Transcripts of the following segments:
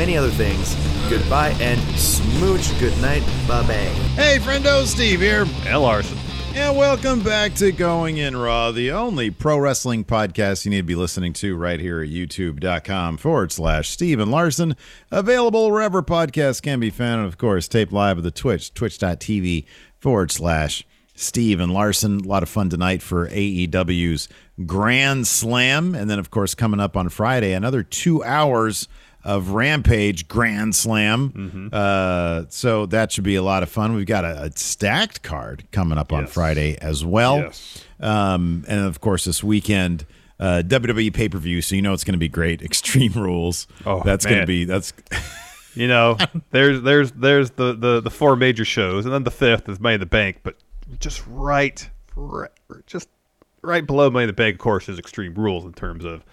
many other things. Goodbye and smooch. Good night. Bye bye. Hey, friendo, Steve here. L. Larson. And welcome back to Going In Raw, the only pro wrestling podcast you need to be listening to right here at youtube.com forward slash Steven Larson. Available wherever podcasts can be found. And of course, taped live at the Twitch, twitch.tv forward slash Steven Larson. A lot of fun tonight for AEW's Grand Slam. And then, of course, coming up on Friday, another two hours of Rampage Grand Slam. Uh, so that should be a lot of fun. We've got a, a stacked card coming up on Friday as well. Yes. Um, and of course, this weekend, uh, WWE pay per view. So you know it's going to be great. Extreme Rules. Oh, that's going to be that's. You know, there's there's there's the, the the four major shows, and then the fifth is Money in the Bank, but just right, right just right below Money in the Bank, of course, is Extreme Rules in terms of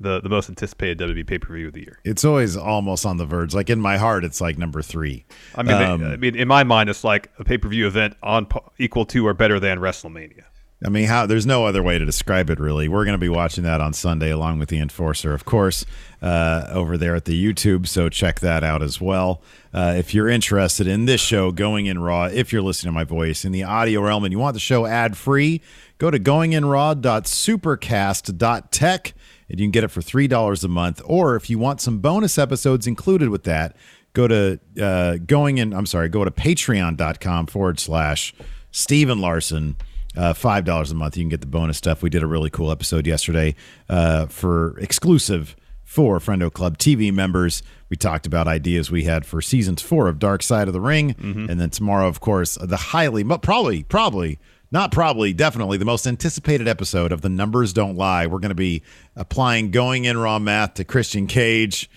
the the most anticipated WWE pay per view of the year. It's always almost on the verge. Like in my heart, it's like number three. I mean, Um, I mean, in my mind, it's like a pay per view event on equal to or better than WrestleMania. I mean, how there's no other way to describe it, really. We're going to be watching that on Sunday along with the Enforcer, of course, uh, over there at the YouTube. So check that out as well. Uh, if you're interested in this show, Going in Raw, if you're listening to my voice in the audio realm and you want the show ad free, go to goinginraw.supercast.tech and you can get it for $3 a month. Or if you want some bonus episodes included with that, go to uh, going in, I'm sorry, go to patreon.com forward slash Steven Larson. Uh, Five dollars a month, you can get the bonus stuff. We did a really cool episode yesterday uh, for exclusive for Friendo Club TV members. We talked about ideas we had for seasons four of Dark Side of the Ring, and then tomorrow, of course, the highly, but probably, probably not probably, definitely the most anticipated episode of The Numbers Don't Lie. We're going to be applying going in raw math to Christian Cage.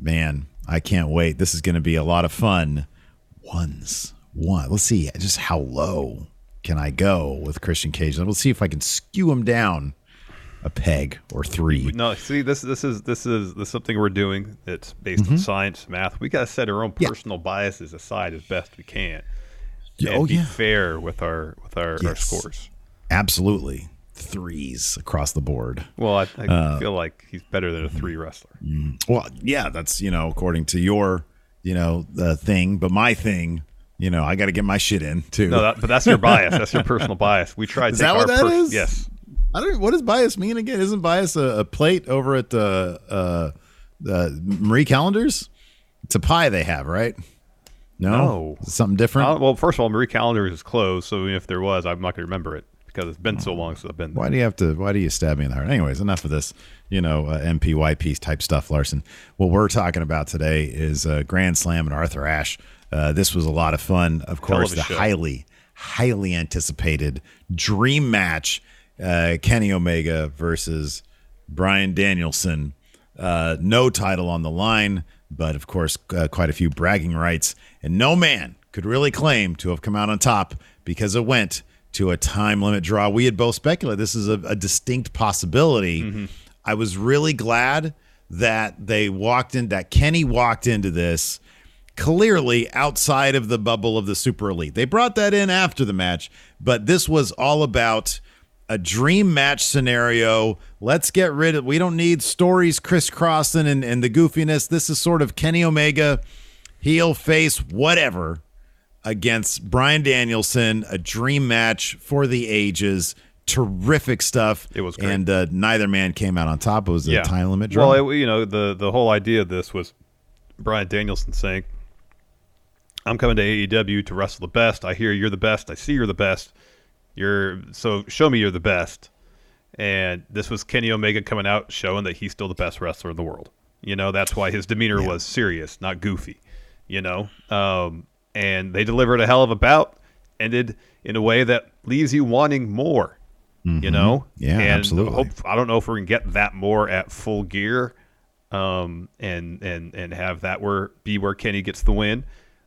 Man, I can't wait. This is going to be a lot of fun. Ones, one. Let's see just how low can I go with Christian Cage. Let's see if I can skew him down a peg or three. No, see, this this is this is this is something we're doing. It's based on science, math. We got to set our own Mm-hmm. Yeah. personal biases aside as best we can, Yeah, and oh, be yeah. fair with our with our, our scores. Absolutely, threes across the board. Well, I, I Uh, feel like he's better than a three mm-hmm. wrestler. Well, yeah, that's you know according to your you know the thing, but my thing, you know, I got to get my shit in too. No, that, but that's your bias. That's your personal bias. We to Is that what that is? Yes. I don't. What does bias mean again? Isn't bias a, a plate over at the uh, uh, Marie Callender's? It's a pie they have, right? No, No. Something different. Uh, well, first of all, Marie Callender is closed, so if there was, I'm not going to remember it because it's been so long since I've been there. Why do you have to? Why do you stab me in the heart? Anyways, enough of this, you know, uh, MPYP type stuff, Larson. What we're talking about today is uh, Grand Slam and Arthur Ashe. Uh, this was a lot of fun. Of Hell of course, the show. highly, highly anticipated dream match: uh, Kenny Omega versus Bryan Danielson. Uh, no title on the line, but of course, uh, quite a few bragging rights. And no man could really claim to have come out on top because it went to a time limit draw. We had both speculated this is a, a distinct possibility. I was really glad that they walked in, that Kenny walked into this clearly outside of the bubble of the super elite. They brought that in after the match, but this was all about a dream match scenario. Let's get rid of we don't need stories crisscrossing and, and the goofiness. This is sort of Kenny Omega, heel face, whatever, against Bryan Danielson, a dream match for the ages. Terrific stuff. It was great. And uh, neither man came out on top. It was a time limit draw. Well, it, you know, the the whole idea of this was Bryan Danielson saying, "I'm coming to AEW to wrestle the best. I hear you're the best. I see you're the best. You're so show me you're the best." And this was Kenny Omega coming out showing that he's still the best wrestler in the world. You know, that's why his demeanor was serious, not goofy. You know, um, and they delivered a hell of a bout. Ended in a way that leaves you wanting more. You know, Mm-hmm. Yeah, and absolutely. Hope, I don't know if we're gonna get that more at full gear, um, and and and have that where be where Kenny gets the win,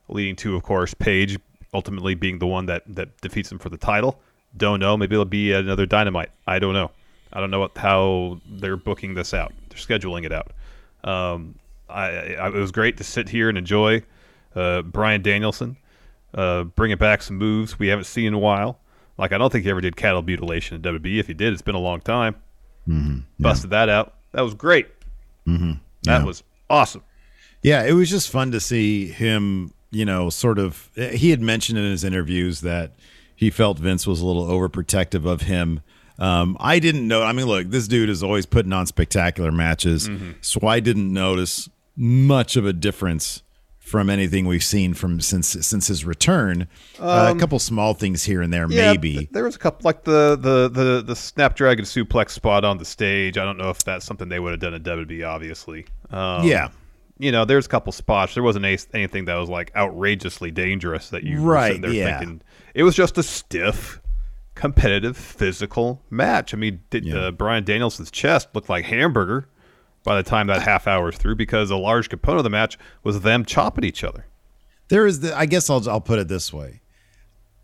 leading to, of course, Page ultimately being the one that that defeats him for the title. Don't know. Maybe it'll be another Dynamite. I don't know. I don't know what, how they're booking this out. They're scheduling it out. Um, I, I it was great to sit here and enjoy uh, Bryan Danielson uh, bringing back some moves we haven't seen in a while. Like I don't think he ever did cattle mutilation in WWE. If he did, it's been a long time. Busted that out. That was great. Mm-hmm. That Yeah. was awesome. Yeah, it was just fun to see him, you know, sort of. He had mentioned in his interviews that he felt Vince was a little overprotective of him. Um, I didn't know. I mean, look, this dude is always putting on spectacular matches, so I didn't notice much of a difference from anything we've seen from since since his return. uh, a couple small things here and there, maybe. th- there was a couple like the the the the Snapdragon suplex spot on the stage. I don't know if that's something they would have done in WWE. Obviously, um, Yeah. You know, there's a couple spots. There wasn't any, anything that was like outrageously dangerous that you were Right, sitting there yeah. thinking. It was just a stiff, competitive, physical match. I mean, did, Yeah. uh, Bryan Danielson's chest looked like hamburger by the time that half hour was through because a large component of the match was them chopping each other. there is the i guess i'll i'll put it this way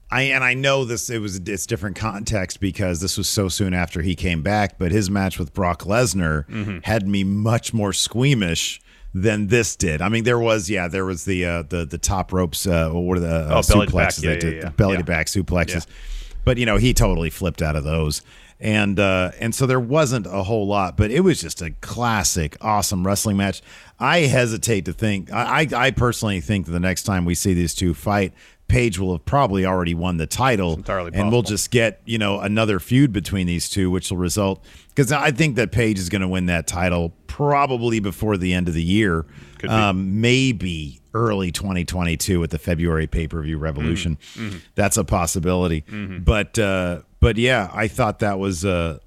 i and i know this it was it's different context because this was so soon after he came back but his match with brock lesnar Mm-hmm. had me much more squeamish than this did. I mean, there was yeah, there was the uh, the the top ropes. Uh, what are the uh, Oh, belly to back. suplexes Yeah, they yeah, did? yeah. The belly Yeah. to back suplexes. But you know, he totally flipped out of those, and uh, and so there wasn't a whole lot. But it was just a classic, awesome wrestling match. I hesitate to think. I I, I personally think that the next time we see these two fight. Page will have probably already won the title, entirely and we'll just get you know another feud between these two, which will result because I think that Page is going to win that title probably before the end of the year, um, maybe early 2022 with the February pay per view Revolution. Mm-hmm. That's a possibility, but uh, but yeah, I thought that was uh,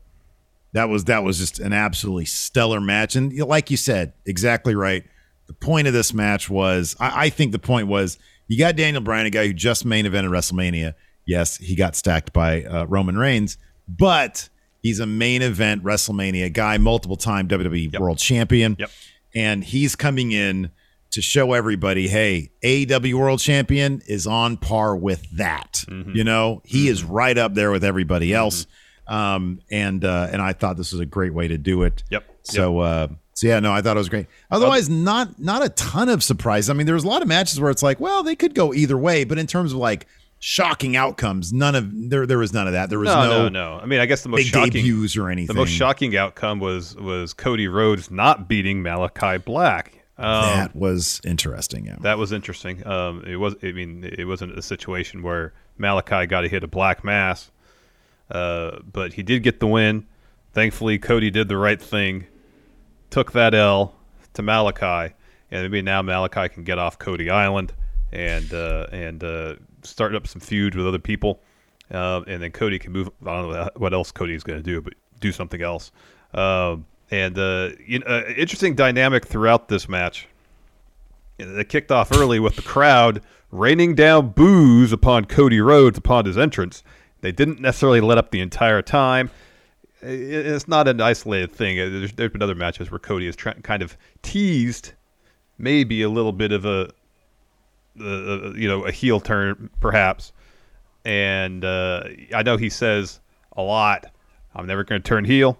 that was that was just an absolutely stellar match, and like you said, exactly right. The point of this match was, I, I think the point was, you got Daniel Bryan, a guy who just main evented WrestleMania. Yes, he got stacked by uh, Roman Reigns, but he's a main event WrestleMania guy, multiple time WWE World Champion, Yep. and he's coming in to show everybody, hey, AEW World Champion is on par with that. Mm-hmm. You know, he is right up there with everybody else. Um, and uh, and I thought this was a great way to do it. Yep. So uh, so yeah, no, I thought it was great. Otherwise, not not a ton of surprise. I mean, there was a lot of matches where it's like, well, they could go either way, but in terms of like shocking outcomes, none of there there was none of that. There was no, no no, no. I mean, I guess the most shocking debuts or anything. The most shocking outcome was was Cody Rhodes not beating Malachi Black. Um, that was interesting. Yeah. That was interesting. Um, it was. I mean, it wasn't a situation where Malachi got to hit a black mass, uh, but he did get the win. Thankfully, Cody did the right thing, took that L to Malachi, and maybe now Malachi can get off Cody Island and uh, and uh, start up some feuds with other people, uh, and then Cody can move. I don't know what else Cody's going to do, but do something else. Um, and uh, you know, uh, interesting dynamic throughout this match. It kicked off early with the crowd raining down boos upon Cody Rhodes upon his entrance. They didn't necessarily let up the entire time. It's not an isolated thing. There's, there's been other matches where Cody has tra- kind of teased maybe a little bit of a, uh, you know, a heel turn perhaps. And uh, I know he says a lot, I'm never going to turn heel.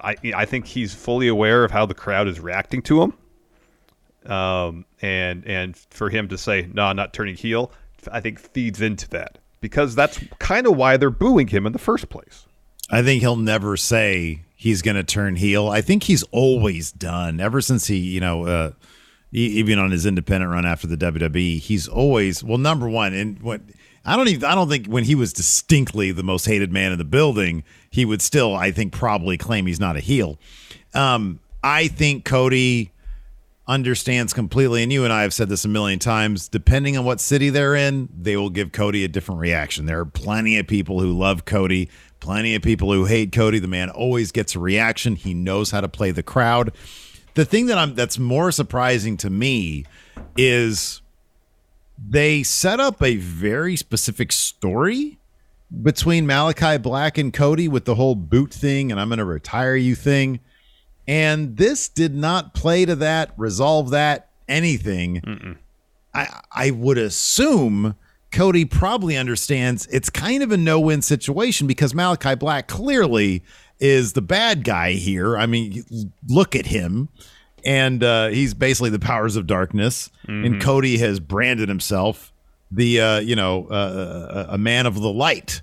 I I think he's fully aware of how the crowd is reacting to him. Um, and and for him to say no, I'm not turning heel, I think feeds into that because that's kind of why they're booing him in the first place. I think he'll never say he's going to turn heel. I think he's always done ever since he, you know, uh, even on his independent run after the WWE, he's always well. Number one, and what I don't even I don't think when he was distinctly the most hated man in the building, he would still I think probably claim he's not a heel. Um, I think Cody understands completely, and you and I have said this a million times. Depending on what city they're in, they will give Cody a different reaction. There are plenty of people who love Cody, plenty of people who hate Cody. The man always gets a reaction. He knows how to play the crowd. The thing that I'm that's more surprising to me is they set up a very specific story between Malachi Black and Cody with the whole boot thing and I'm going to retire you thing. And this did not play to that, resolve that, anything. I I would assume Cody probably understands it's kind of a no-win situation because Malachi Black clearly is the bad guy here. I mean, look at him. And uh, he's basically the powers of darkness. And Cody has branded himself the uh, you know uh, a man of the light.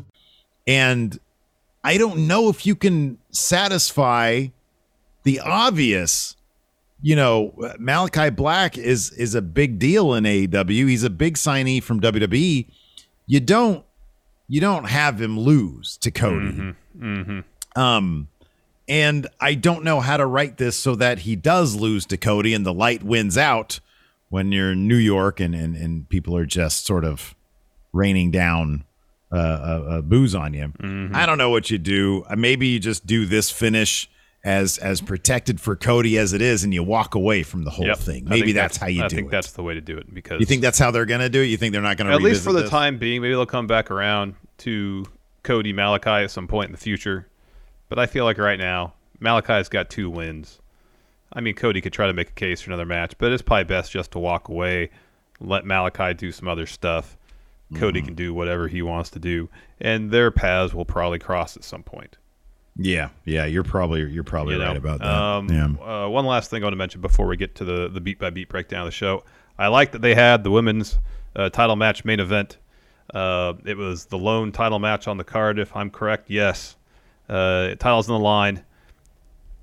And I don't know if you can satisfy the obvious. You know, Malachi Black is is a big deal in AEW. He's a big signee from WWE. You don't you don't have him lose to Cody. Um and I don't know how to write this so that he does lose to Cody and the light wins out when you're in New York and and, and people are just sort of raining down uh, uh, uh, boos on you. I don't know what you do. Maybe you just do this finish as as protected for Cody as it is, and you walk away from the whole Yep. thing. Maybe think that's, how you I do it. I think that's the way to do it because you think that's how they're gonna do it? You think they're not gonna at least for the this? time being. Maybe they'll come back around to Cody Malachi at some point in the future. But I feel like right now Malachi's got two wins. I mean, Cody could try to make a case for another match, but it's probably best just to walk away, let Malachi do some other stuff. Cody Mm-hmm. can do whatever he wants to do, and their paths will probably cross at some point. Yeah, yeah, you're probably you're probably you know? right about that. Um, yeah. uh, one last thing I want to mention before we get to the the beat by beat breakdown of the show. I like that they had the women's uh, title match main event. Uh, it was the lone title match on the card, if I'm correct. Yes, uh, titles on the line,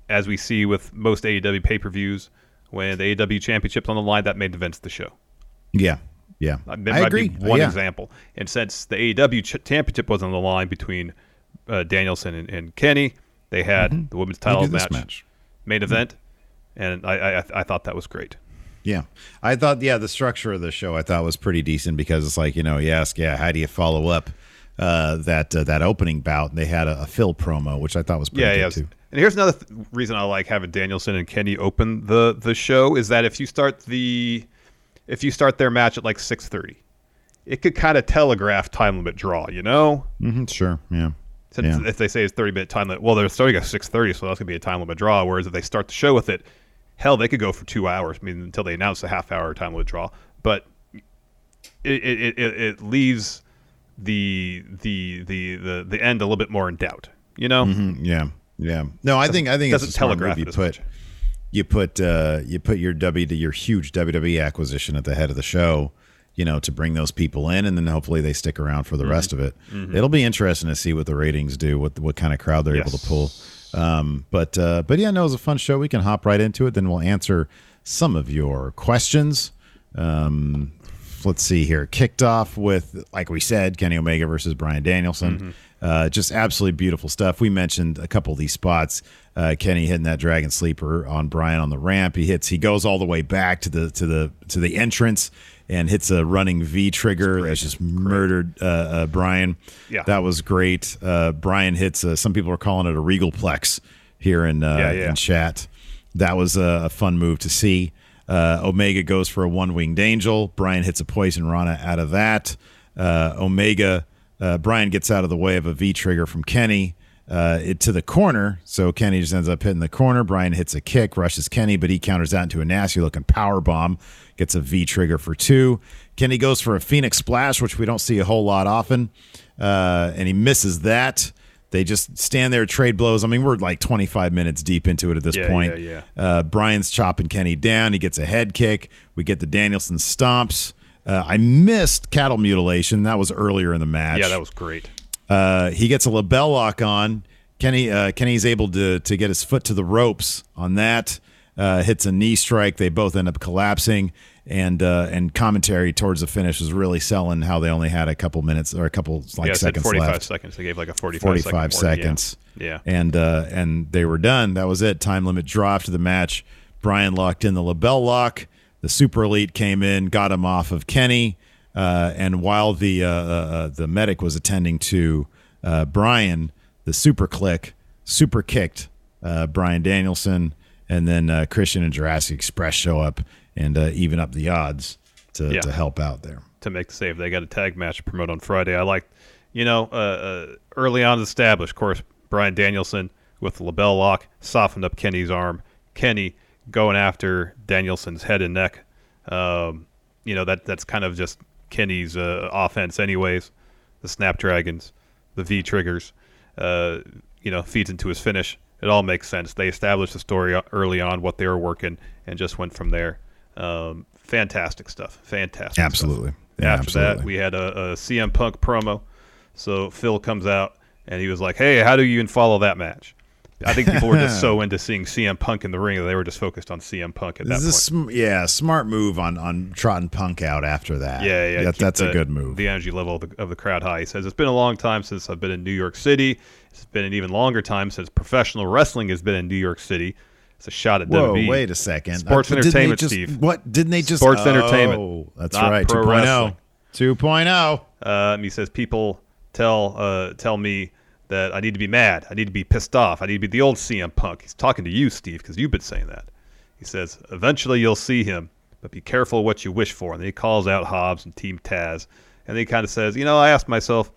as we see with most AEW pay per views. When the AEW championship's on the line, that main events the show. Yeah, yeah. That I might agree. be one yeah. example. And since the AEW ch- championship was on the line between uh, Danielson and, and Kenny, they had the women's Mm-hmm. Title match, match. main event, and I, I I thought that was great. Yeah. I thought, yeah, the structure of the show I thought was pretty decent because it's like, you know, you ask, yeah, how do you follow up uh, that uh, that opening bout, and they had a, a Phil promo, which I thought was pretty yeah, good yeah. too. And here's another th- reason I like having Danielson and Kenny open the the show is that if you start the if you start their match at like 6:30, it could kind of telegraph time limit draw, you know? hmm sure, yeah. Since yeah. if they say it's 30 minute time limit, well, they're starting at 6:30, so that's gonna be a time limit draw. Whereas if they start the show with it, hell, they could go for two hours. I mean, until they announce a half hour time limit draw, but it it, it, it leaves the, the the the the end a little bit more in doubt. You know? Mhm, yeah, yeah. No, I think I think it's doesn't a telegraph move. it You put uh, you put your W to your huge WWE acquisition at the head of the show. You know, to bring those people in, and then hopefully they stick around for the Mm-hmm. rest of it. Mhm. It'll be interesting to see what the ratings do, what what kind of crowd they're able to pull. Um, but uh, but yeah, no, it was a fun show. We can hop right into it. Then we'll answer some of your questions. Um, let's see here. Kicked off with, like we said, Kenny Omega versus Bryan Danielson. Uh, just absolutely beautiful stuff. We mentioned a couple of these spots. Uh, Kenny hitting that dragon sleeper on Bryan on the ramp. He hits. He goes all the way back to the to the to the entrance and hits a running V trigger that's just murdered uh, uh, Bryan. Yeah. that was great. Uh, Bryan hits. Uh, some people are calling it a regal plex here in uh, Yeah, yeah. in chat. That was a, a fun move to see. Uh, Omega goes for a one winged angel. Bryan hits a poison rana out of that. Uh, Omega, uh, Bryan gets out of the way of a V trigger from Kenny. Uh, it to the corner, so Kenny just ends up hitting the corner. Bryan hits a kick, rushes Kenny, but he counters that into a nasty looking power bomb. Gets a V trigger for two. Kenny goes for a Phoenix splash, which we don't see a whole lot often, uh, and he misses that. They just stand there, trade blows. I mean, we're like 25 minutes deep into it at this Yeah, point. yeah, Uh, Bryan's chopping Kenny down. He gets a head kick. We get the Danielson stomps. Uh, I missed cattle mutilation. That was earlier in the match. Yeah, that was great. Uh, he gets a LeBell Lock on. Kenny uh, Kenny's able to to get his foot to the ropes on that. Uh, hits a knee strike. They both end up collapsing. And uh, and commentary towards the finish was really selling how they only had a couple minutes or a couple like yeah, seconds 45 left. seconds. They gave like a 45, 45 second warning, seconds. Yeah. yeah. And uh, and they were done. That was it. Time limit dropped. after the match. Bryan locked in the LeBell Lock. The super elite came in, got him off of Kenny. Uh, and while the uh, uh, uh, the medic was attending to uh, Bryan, the super click super kicked uh, Bryan Danielson, and then uh, Christian and Jurassic Express show up and uh, even up the odds to, Yeah. to help out there. to make the save. They got a tag match to promote on Friday. I like, you know, uh, uh, early on established, of course, Bryan Danielson with the LeBell Lock softened up Kenny's arm. Kenny going after Danielson's head and neck. Um, you know that that's kind of just Kenny's uh, offense, anyways. The Snapdragons, the V triggers, uh, you know, feeds into his finish. It all makes sense. They established the story early on, what they were working, and just went from there. Um, fantastic stuff. Fantastic. stuff. Absolutely. Yeah, After that, we had a, a CM Punk promo. So Phil comes out and he was like, "Hey, how do you even follow that match?" I think people were just so into seeing CM Punk in the ring that they were just focused on CM Punk at that This is a point. sm- yeah, smart move on on trotting Punk out after that. Yeah, yeah, That- that's a good move. The energy level of the, of the crowd high. He says it's been a long time since I've been in New York City. It's been an even longer time since professional wrestling has been in New York City. It's a shot at Whoa, WWE. wait a second. Sports Uh, entertainment, just- Steve. What didn't they just Sports oh, entertainment. That's right. oh. pro 2.0. wrestling. 2.0. Um, he says people tell uh, tell me that I need to be mad. I need to be pissed off. I need to be the old CM Punk. He's talking to you, Steve, because you've been saying that. He says eventually you'll see him, but be careful what you wish for. And then he calls out Hobbs and Team Taz, and then he kind of says, you know, I asked myself,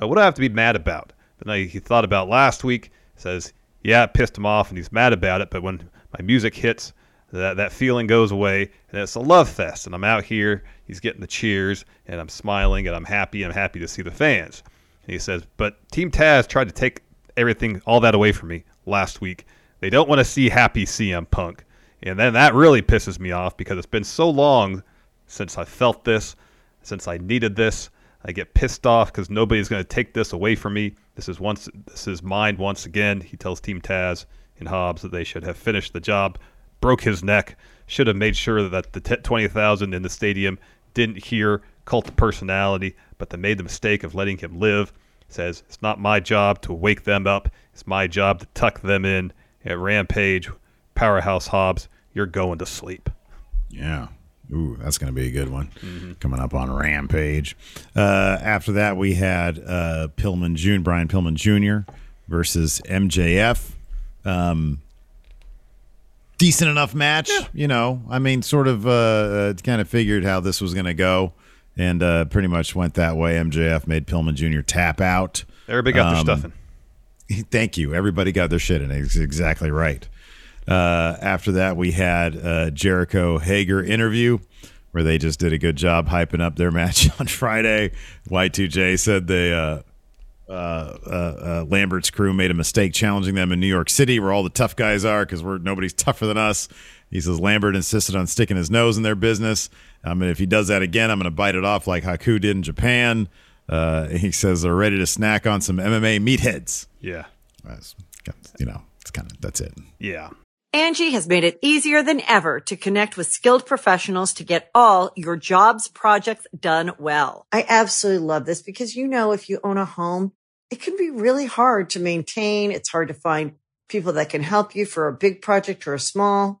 uh, what do I have to be mad about? Then he thought about last week. Says, yeah, it pissed him off, and he's mad about it. But when my music hits, that that feeling goes away, and it's a love fest. And I'm out here. He's getting the cheers, and I'm smiling, and I'm happy. I'm happy to see the fans. He says, but Team Taz tried to take everything, all that away from me last week. They don't want to see happy CM Punk. And then that really pisses me off because it's been so long since I felt this, since I needed this. I get pissed off because nobody's going to take this away from me. This is once this is mine once again. He tells Team Taz and Hobbs that they should have finished the job, broke his neck, should have made sure that the t- twenty thousand in the stadium didn't hear cult personality, but they made the mistake of letting him live. Says it's not my job to wake them up. It's my job to tuck them in. At Rampage, Powerhouse Hobbs, you're going to sleep. Yeah. Ooh, that's going to be a good one coming up on Rampage. Uh, after that, we had uh, Pillman Jr. Brian Pillman Jr. versus MJF. Um, decent enough match, you know. I mean, sort of uh, uh, kind of figured how this was going to go, and uh, pretty much went that way. MJF made Pillman Jr. tap out. Everybody got their Um, stuff in. Thank you. Everybody got their shit in. It's exactly right. Uh, after that, we had uh, Jericho Hager interview where they just did a good job hyping up their match on Friday. Y2J said they uh, uh, uh, uh, Lambert's crew made a mistake challenging them in New York City, where all the tough guys are, because we're nobody's tougher than us. He says Lambert insisted on sticking his nose in their business. I mean, if he does that again, I'm going to bite it off like Haku did in Japan. Uh, he says they're ready to snack on some MMA meatheads. Yeah. That's, you know, it's kind of that's it. Yeah. Angie has made it easier than ever to connect with skilled professionals to get all your jobs projects done well. I absolutely love this because, you know, if you own a home, it can be really hard to maintain. It's hard to find people that can help you for a big project or a small.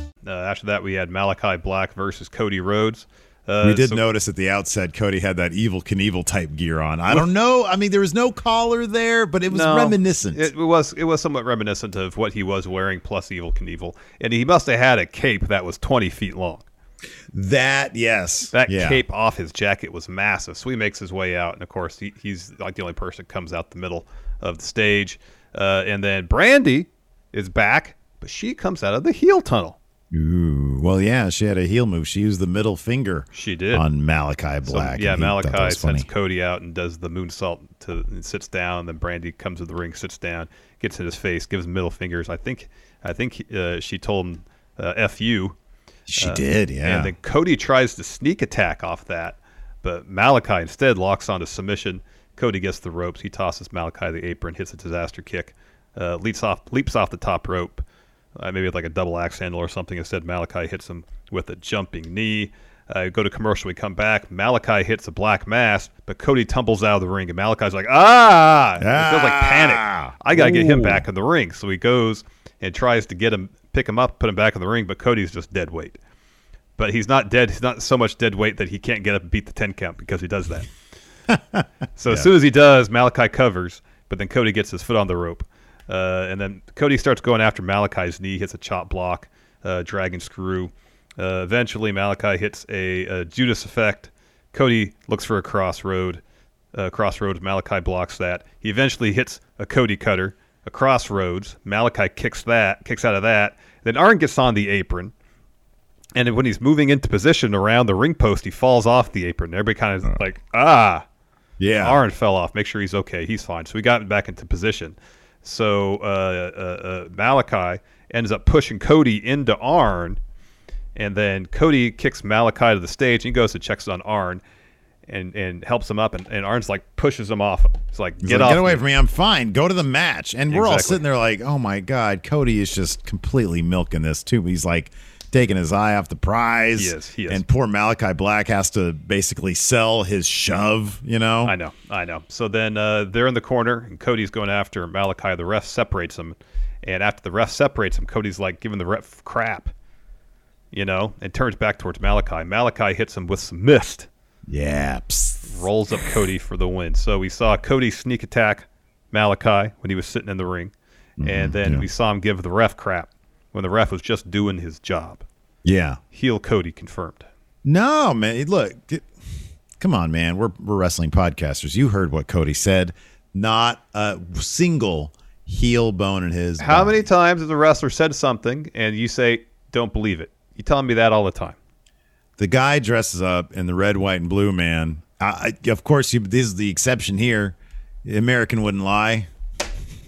Uh, after that, we had Malachi Black versus Cody Rhodes. Uh, we did so- notice at the outset Cody had that Evel Knievel type gear on. I don't know. I mean, there was no collar there, but it was No, reminiscent. It was it was somewhat reminiscent of what he was wearing plus Evel Knievel, and he must have had a cape that was twenty feet long. that yes, That yeah. cape off his jacket was massive. So he makes his way out, and of course he, he's like the only person that comes out the middle of the stage. Uh, and then Brandi is back, but she comes out of the heel tunnel. Ooh, well, yeah, she had a heel move. She used the middle finger. She did on Malachi So, Black. yeah, thought that Malachi sends Cody out and does the moonsault to and sits down. Then Brandi comes to the ring, sits down, gets in his face, gives him middle fingers. I think I think uh, she told him uh, "f you." She Uh, did, yeah. And then Cody tries to sneak attack off that, but Malachi instead locks onto submission. Cody gets the ropes. He tosses Malachi the apron, hits a disaster kick, uh, leaps off leaps off the top rope, uh, maybe with like a double axe handle or something. Instead, Malachi hits him with a jumping knee. Uh, go to commercial. We come back. Malachi hits a black mass, but Cody tumbles out of the ring, and Malachi's like, "Ah!" It feels like panic. I gotta get him back in the ring. So he goes and tries to get him, pick him up, put him back in the ring, but Cody's just dead weight. But he's not dead. He's not so much dead weight that he can't get up and beat the ten count because he does that. so as soon as he does, Malachi covers, but then Cody gets his foot on the rope, uh, and then Cody starts going after Malachi's knee, hits a chop block, uh, dragon screw. Uh, eventually, Malachi hits a, a Judas effect. Cody looks for a crossroad. Uh, Cross Rhodes. Malachi blocks that. He eventually hits a Cody cutter, a Cross Rhodes. Malachi kicks that, kicks out of that. Then Arn gets on the apron. And when he's moving into position around the ring post, he falls off the apron. Everybody kind of like, ah, yeah. Arn fell off. Make sure he's okay. He's fine. So we got back into position. So uh, uh, uh, Malachi ends up pushing Cody into Arn, and then Cody kicks Malachi to the stage. And he goes to checks on Arn, and and helps him up, and, and Arn's like pushes him off. It's like He's get like, off get away me." from me. I'm fine. Go to the match. And we're all sitting there like, oh my God, Cody is just completely milking this too. He's like taking his eye off the prize. He is, he is. And poor Malachi Black has to basically sell his shove. You know. I know, I know. So then uh, they're in the corner, and Cody's going after Malachi. The ref separates them, and after the ref separates him, Cody's like giving the ref crap, you know, and turns back towards Malachi. Malachi hits him with some mist, Yeah. Psst. rolls up Cody for the win. So we saw Cody sneak attack Malachi when he was sitting in the ring, and then yeah. we saw him give the ref crap when the ref was just doing his job. Yeah. Heel Cody confirmed. No, man. Look, g- come on, man. We're we're wrestling podcasters. You heard what Cody said. Not a single heel bone in his. How body. many times has a wrestler said something and you say, don't believe it? You telling me that all the time. The guy dresses up in the red, white, and blue. Man, I, I, of course, you, this is the exception here. The American wouldn't lie.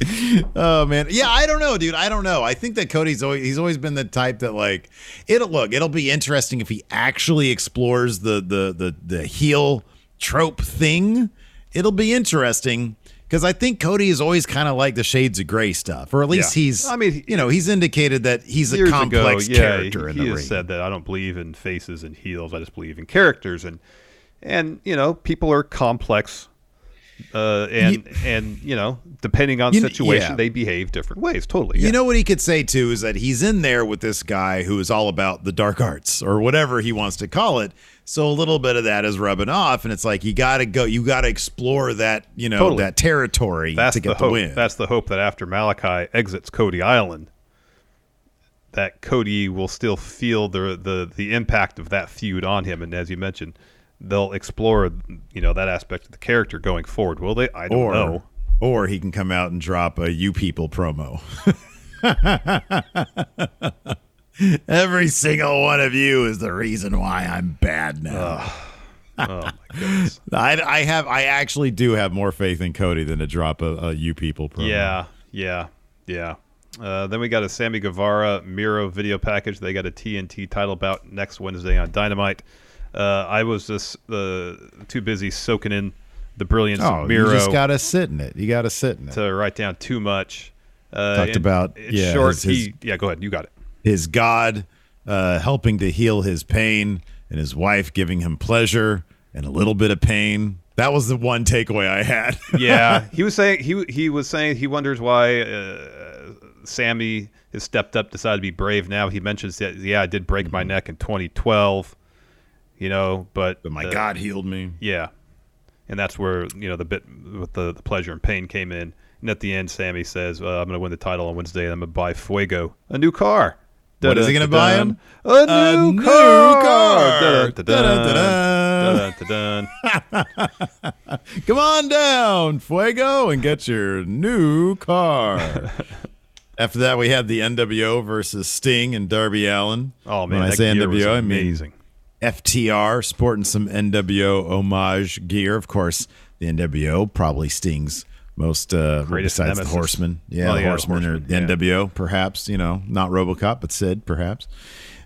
oh man, yeah, I don't know, dude. I don't know. I think that Cody's always he's always been the type that like it'll look. It'll be interesting if he actually explores the the the the heel trope thing. It'll be interesting because I think Cody is always kind of like the shades of gray stuff, or at least Yeah. he's. I mean, you know, he's indicated that he's a complex ago, yeah, character he, in he the has ring. said that I don't believe in faces and heels. I just believe in characters, and and you know, people are complex, uh, and and you know, depending on You situation, yeah. they behave different ways. Totally. You yeah. know what he could say too is that he's in there with this guy who is all about the dark arts or whatever he wants to call it. So a little bit of that is rubbing off, and it's like you got to go, you got to explore that, you know, Totally. that territory That's to the get the, hope. win. That's the hope that after Malachi exits Cody Island, that Cody will still feel the the the impact of that feud on him, and as you mentioned, they'll explore you know that aspect of the character going forward. Will they? I don't or, know. or he can come out and drop a "You People" promo. Every single one of you is the reason why I'm bad now. Oh my goodness. I, I have, I actually do have more faith in Cody than to drop a, a "You People" promo. Yeah, yeah, yeah. Uh, then we got a Sammy Guevara Miro video package. They got a TNT title bout next Wednesday on Dynamite. Uh, I was just uh, too busy soaking in the brilliance Oh, of Miro you just gotta sit in it. You gotta sit in it. to write down too much. Uh, Talked about- yeah, short. his- he, yeah, go ahead. You got it. his God uh, helping to heal his pain, and his wife giving him pleasure and a little bit of pain. That was the one takeaway I had. yeah, he was saying he he was saying he wonders why uh, Sammy has stepped up, decided to be brave now. He mentions that yeah, I did break my neck in 2012, you know, but but my uh, God healed me. yeah, and that's where you know the bit with the, the pleasure and pain came in. And at the end, Sammy says, uh, "I'm going to win the title on Wednesday, and I'm going to buy Fuego a new car." What is he gonna buy him? A new car. Come on down, Fuego, and get your new car. After that, we had the NWO versus Sting and Darby Allin. Oh man, when I that say was NWO, I mean amazing. FTR sporting some NWO homage gear. Of course, the NWO probably Sting's most uh, Greatest besides nemesis. the Horseman. Yeah, Oh, the yeah, Horseman or the yeah. NWO, perhaps. You know, not RoboCop, but Sid, perhaps.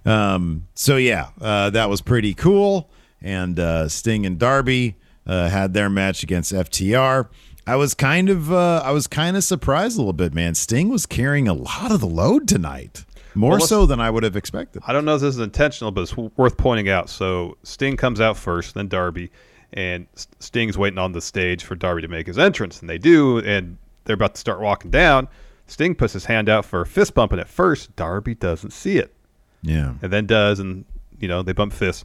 Um, so yeah, uh, that was pretty cool. And uh, Sting and Darby uh, had their match against FTR. I was kind of uh, I was kind of surprised a little bit, man. Sting was carrying a lot of the load tonight, more Well, so than I would have expected. I don't know if this is intentional, but it's worth pointing out. So Sting comes out first, then Darby, and Sting's waiting on the stage for Darby to make his entrance, and they do, and they're about to start walking down. Sting puts his hand out for a fist bump, and at first Darby doesn't see it, Yeah. and then does, and you know they bump fists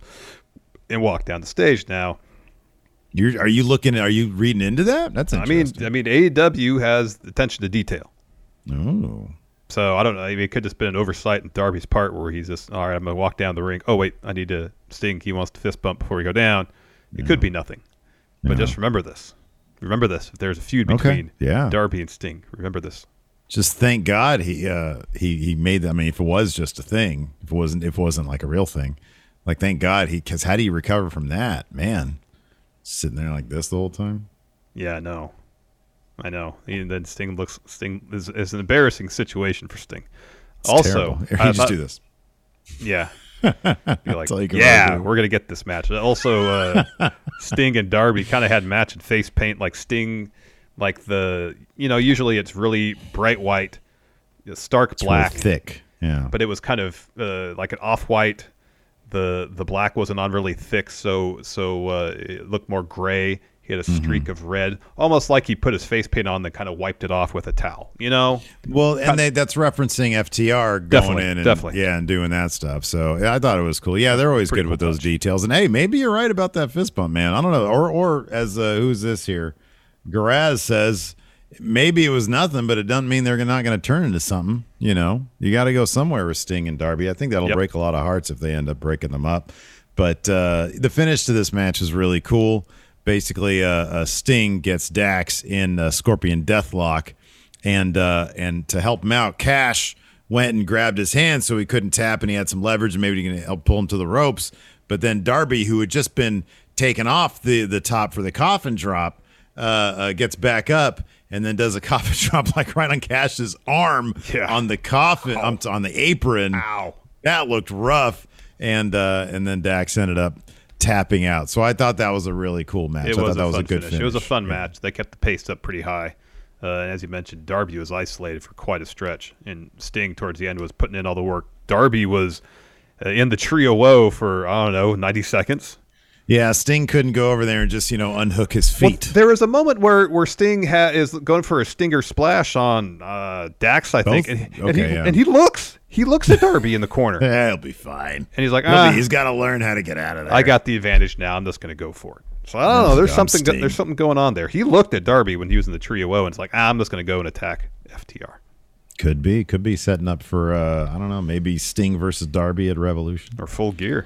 and walk down the stage. Now, You're, are you looking? Are you reading into that? That's I mean. I mean AEW has attention to detail. oh, So I don't know. It could just been an oversight in Darby's part where he's just, all right, I'm going to walk down the ring. Oh, wait, I need to Sting. He wants to fist bump before we go down. It could be nothing. But just remember this. Remember this. If there's a feud Okay. between Yeah. Darby and Sting, remember this. just thank God he uh, he he made that. I mean, if it was just a thing, if it wasn't if it wasn't like a real thing, like thank God he because how do you recover from that, man? Sitting there like this the whole time. Yeah, know. I know. And then Sting looks, Sting is, is an embarrassing situation for Sting. It's also, terrible. I just thought- do this. Yeah. Be like, you yeah, we're gonna get this match. Also, uh, Sting and Darby kind of had match matching face paint. Like Sting, like the you know usually it's really bright white stark It's really black, thick. Yeah. but it was kind of uh, like an off white. The the black wasn't on really thick, so so uh, it looked more gray. He had a Mm-hmm. streak of red, almost like he put his face paint on, then kind of wiped it off with a towel. You know, Well, and they, that's referencing FTR going Definitely, in and definitely. yeah, and doing that stuff. So yeah, I thought it was cool. Yeah, they're always Pretty good with those touch. details. And hey, maybe you're right about that fist bump, man. I don't know. Or or as uh, who's this here? Garaz says maybe it was nothing, but it doesn't mean they're not going to turn into something. You know, you got to go somewhere with Sting and Darby. I think that'll Yep. break a lot of hearts if they end up breaking them up. But uh, the finish to this match is really cool. Basically, uh, uh, Sting gets Dax in uh, Scorpion Deathlock, and uh, and to help him out, Cash went and grabbed his hand so he couldn't tap, and he had some leverage, and maybe he can help pull him to the ropes. But then Darby, who had just been taken off the the top for the coffin drop, uh, uh, gets back up and then does a coffin drop like right on Cash's arm Yeah. on the coffin, um, on the apron. Ow. That looked rough, and uh, and then Dax ended up tapping out. So I thought that was a really cool match. it I was thought that was a good finish. finish. It was a fun Yeah. match. They kept the pace up pretty high. Uh, and as you mentioned, Darby was isolated for quite a stretch, and Sting towards the end was putting in all the work. Darby was uh, in the Tree of Woe for I don't know ninety seconds. Yeah, Sting couldn't go over there and just you know unhook his Well, feet. there was a moment where where Sting ha- is going for a stinger splash on uh, Dax, I think, Both? and, and Okay, he, yeah. and he looks he looks at Darby in the corner, and Yeah, he'll be fine. And he's like, He'll be- ah, he's got to learn how to get out of there. I got the advantage now. I'm just going to go for it. So I don't know. There's something. Sting. there's something going on there. He looked at Darby when he was in the trio and it's like, ah, I'm just going to go and attack FTR. Could be, could be setting up for uh, I don't know, maybe Sting versus Darby at Revolution. or full gear.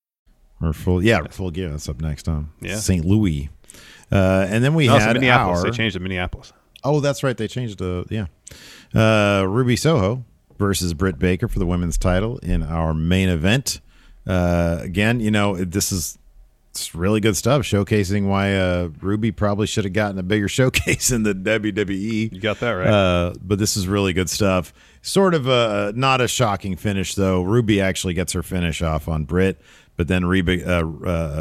Or full, yeah, full gear. That's up next time. Yeah. St. Louis, uh, and then we No, had Minneapolis. our. They changed to Minneapolis. Oh, that's right. They changed the yeah. Uh, Ruby Soho versus Britt Baker for the women's title in our main event. Uh, again, you know this is it's really good stuff, showcasing why uh, Ruby probably should have gotten a bigger showcase in the WWE. You got that right. Uh, but this is really good stuff. Sort of a not a shocking finish though. Ruby actually gets her finish off on Britt, but then Reba uh,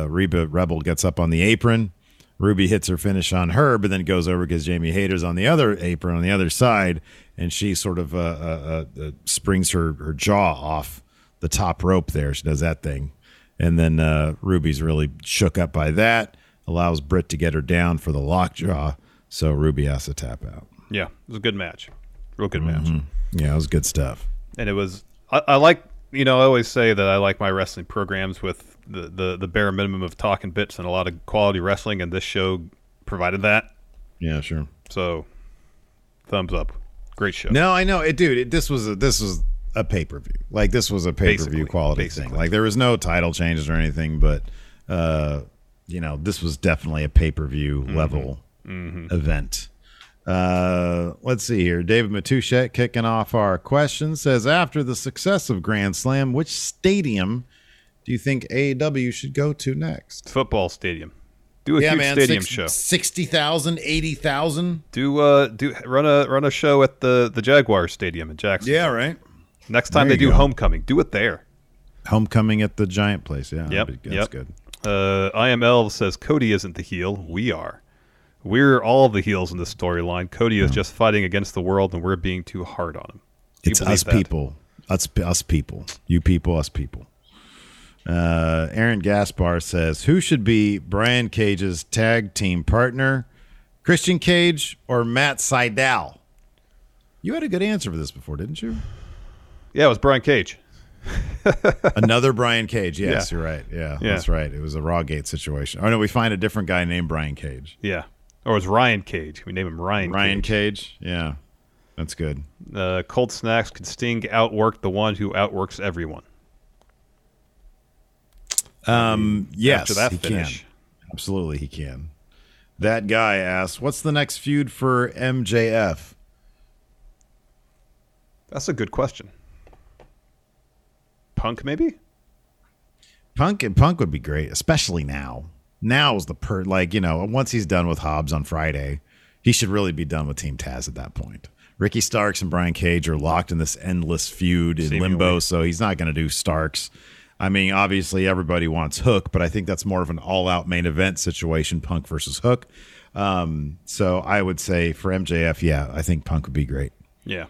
uh, Reba Rebel gets up on the apron. Ruby hits her finish on her, but then goes over because Jamie Hayter's on the other apron on the other side, and she sort of uh, uh, uh, uh, springs her her jaw off the top rope there. She does that thing, and then uh, Ruby's really shook up by that. Allows Britt to get her down for the lockjaw, so Ruby has to tap out. Yeah, it was a good match. Real good match. Mhm. Yeah, it was good stuff. And it was I, I like you know, I always say that I like my wrestling programs with the, the, the bare minimum of talking bits and a lot of quality wrestling and this show provided that. Yeah, sure. So thumbs up. Great show. No, I know it, dude. It, this was a, this was a pay per view. Like this was a pay per view quality basically. thing. Like there was no title changes or anything, but uh, you know, this was definitely a pay per view Mm-hmm. level event. Uh, let's see here. David Matushek kicking off our question says after the success of Grand Slam, which stadium do you think AEW should go to next? Football stadium. Do a yeah, huge man, stadium six- show. 60,000, 80,000? Do uh do run a run a show at the the Jaguar Stadium in Jackson. Yeah, right. Next time There they do go. homecoming, do it there. Homecoming at the Giant Place. Yeah, Yep, that'd yep. that's good. Uh, IML says Cody isn't the heel. We are. We're all the heels in this storyline. Cody is just fighting against the world, and we're being too hard on him. You It's us that? people. Us, us people. You people, us people. Uh, Aaron Gaspar says, "Who should be Brian Cage's tag team partner, Christian Cage or Matt Sydal?" You had a good answer for this before, didn't you? Yeah, it was Brian Cage. Another Brian Cage. Yes, Yeah. you're right. Yeah, Yeah. that's right. It was a Rawgate situation. Oh no, we find a different guy named Brian Cage. Yeah. Or was Ryan Cage. We name him Ryan Ryan Cage. Cage. Yeah, that's good. Uh, cold snacks could Sting outwork the one who outworks everyone. Um, yes, after that he finish. can. Absolutely, he can. That guy asks, "What's the next feud for MJF?" That's a good question. Punk, maybe? Punk and Punk would be great, especially now. Now is the per like you know once he's done with Hobbs on Friday, he should really be done with Team Taz at that point. Ricky Starks and Brian Cage are locked in this endless feud in Seemingly. limbo, so he's not going to do Starks. I mean, obviously everybody wants Hook, but I think that's more of an all-out main event situation, Punk versus Hook. Um, so I would say for MJF, yeah, I think Punk would be great. Yeah.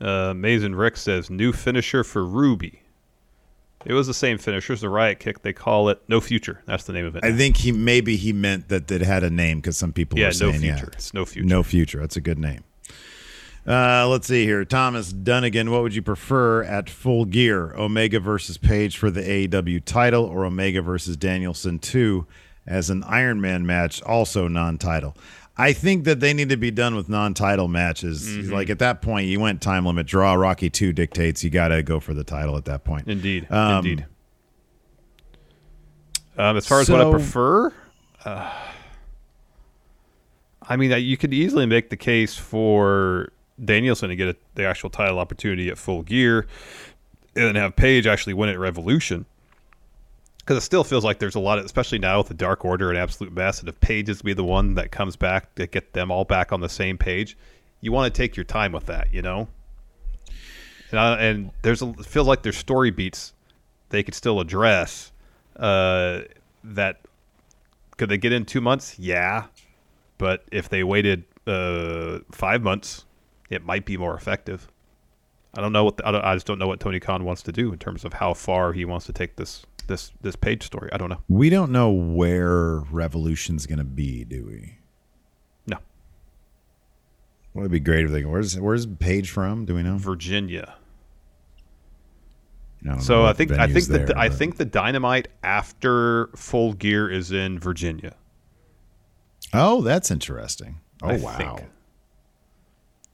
Uh, Mason Rick says new finisher for Ruby. It was the same finisher as the Riot Kick. They call it No Future. That's the name of it. I think he maybe he meant that it had a name because some people Yeah, No saying yeah, Future. It's No Future. No future. That's a good name. Uh, let's see here. Thomas Dunnigan, what would you prefer at full gear? Omega versus Page for the AEW title or Omega versus Danielson 2 as an Iron Man match, also non title? I think that they need to be done with non title matches. Mm-hmm. Like at that point, you went time limit draw. Rocky 2 dictates you got to go for the title at that point. Indeed. Um, Indeed. Um, as far as what I prefer, uh, I mean, uh, you could easily make the case for Danielson to get a, the actual title opportunity at Full Gear, and then have Page actually win it at Revolution. Because it still feels like there's a lot of, especially now with the Dark Order and Absolute Best, and if Page is be the one that comes back to get them all back on the same page, you want to take your time with that, you know. And, I, and there's a, feels like there's story beats they could still address. Uh, that could they get in two months? Yeah, but if they waited uh, five months, it might be more effective. I don't know what the, I, don't, I just don't know what Tony Khan wants to do in terms of how far he wants to take this this this page story. I don't know. We don't know where Revolution's going to be, do we? No. Well, it'd be great if they. Where's Where's Page from? Do we know? Virginia. I So I think I think that I think the Dynamite after Full Gear is in Virginia. Oh, that's interesting. Oh I wow. think.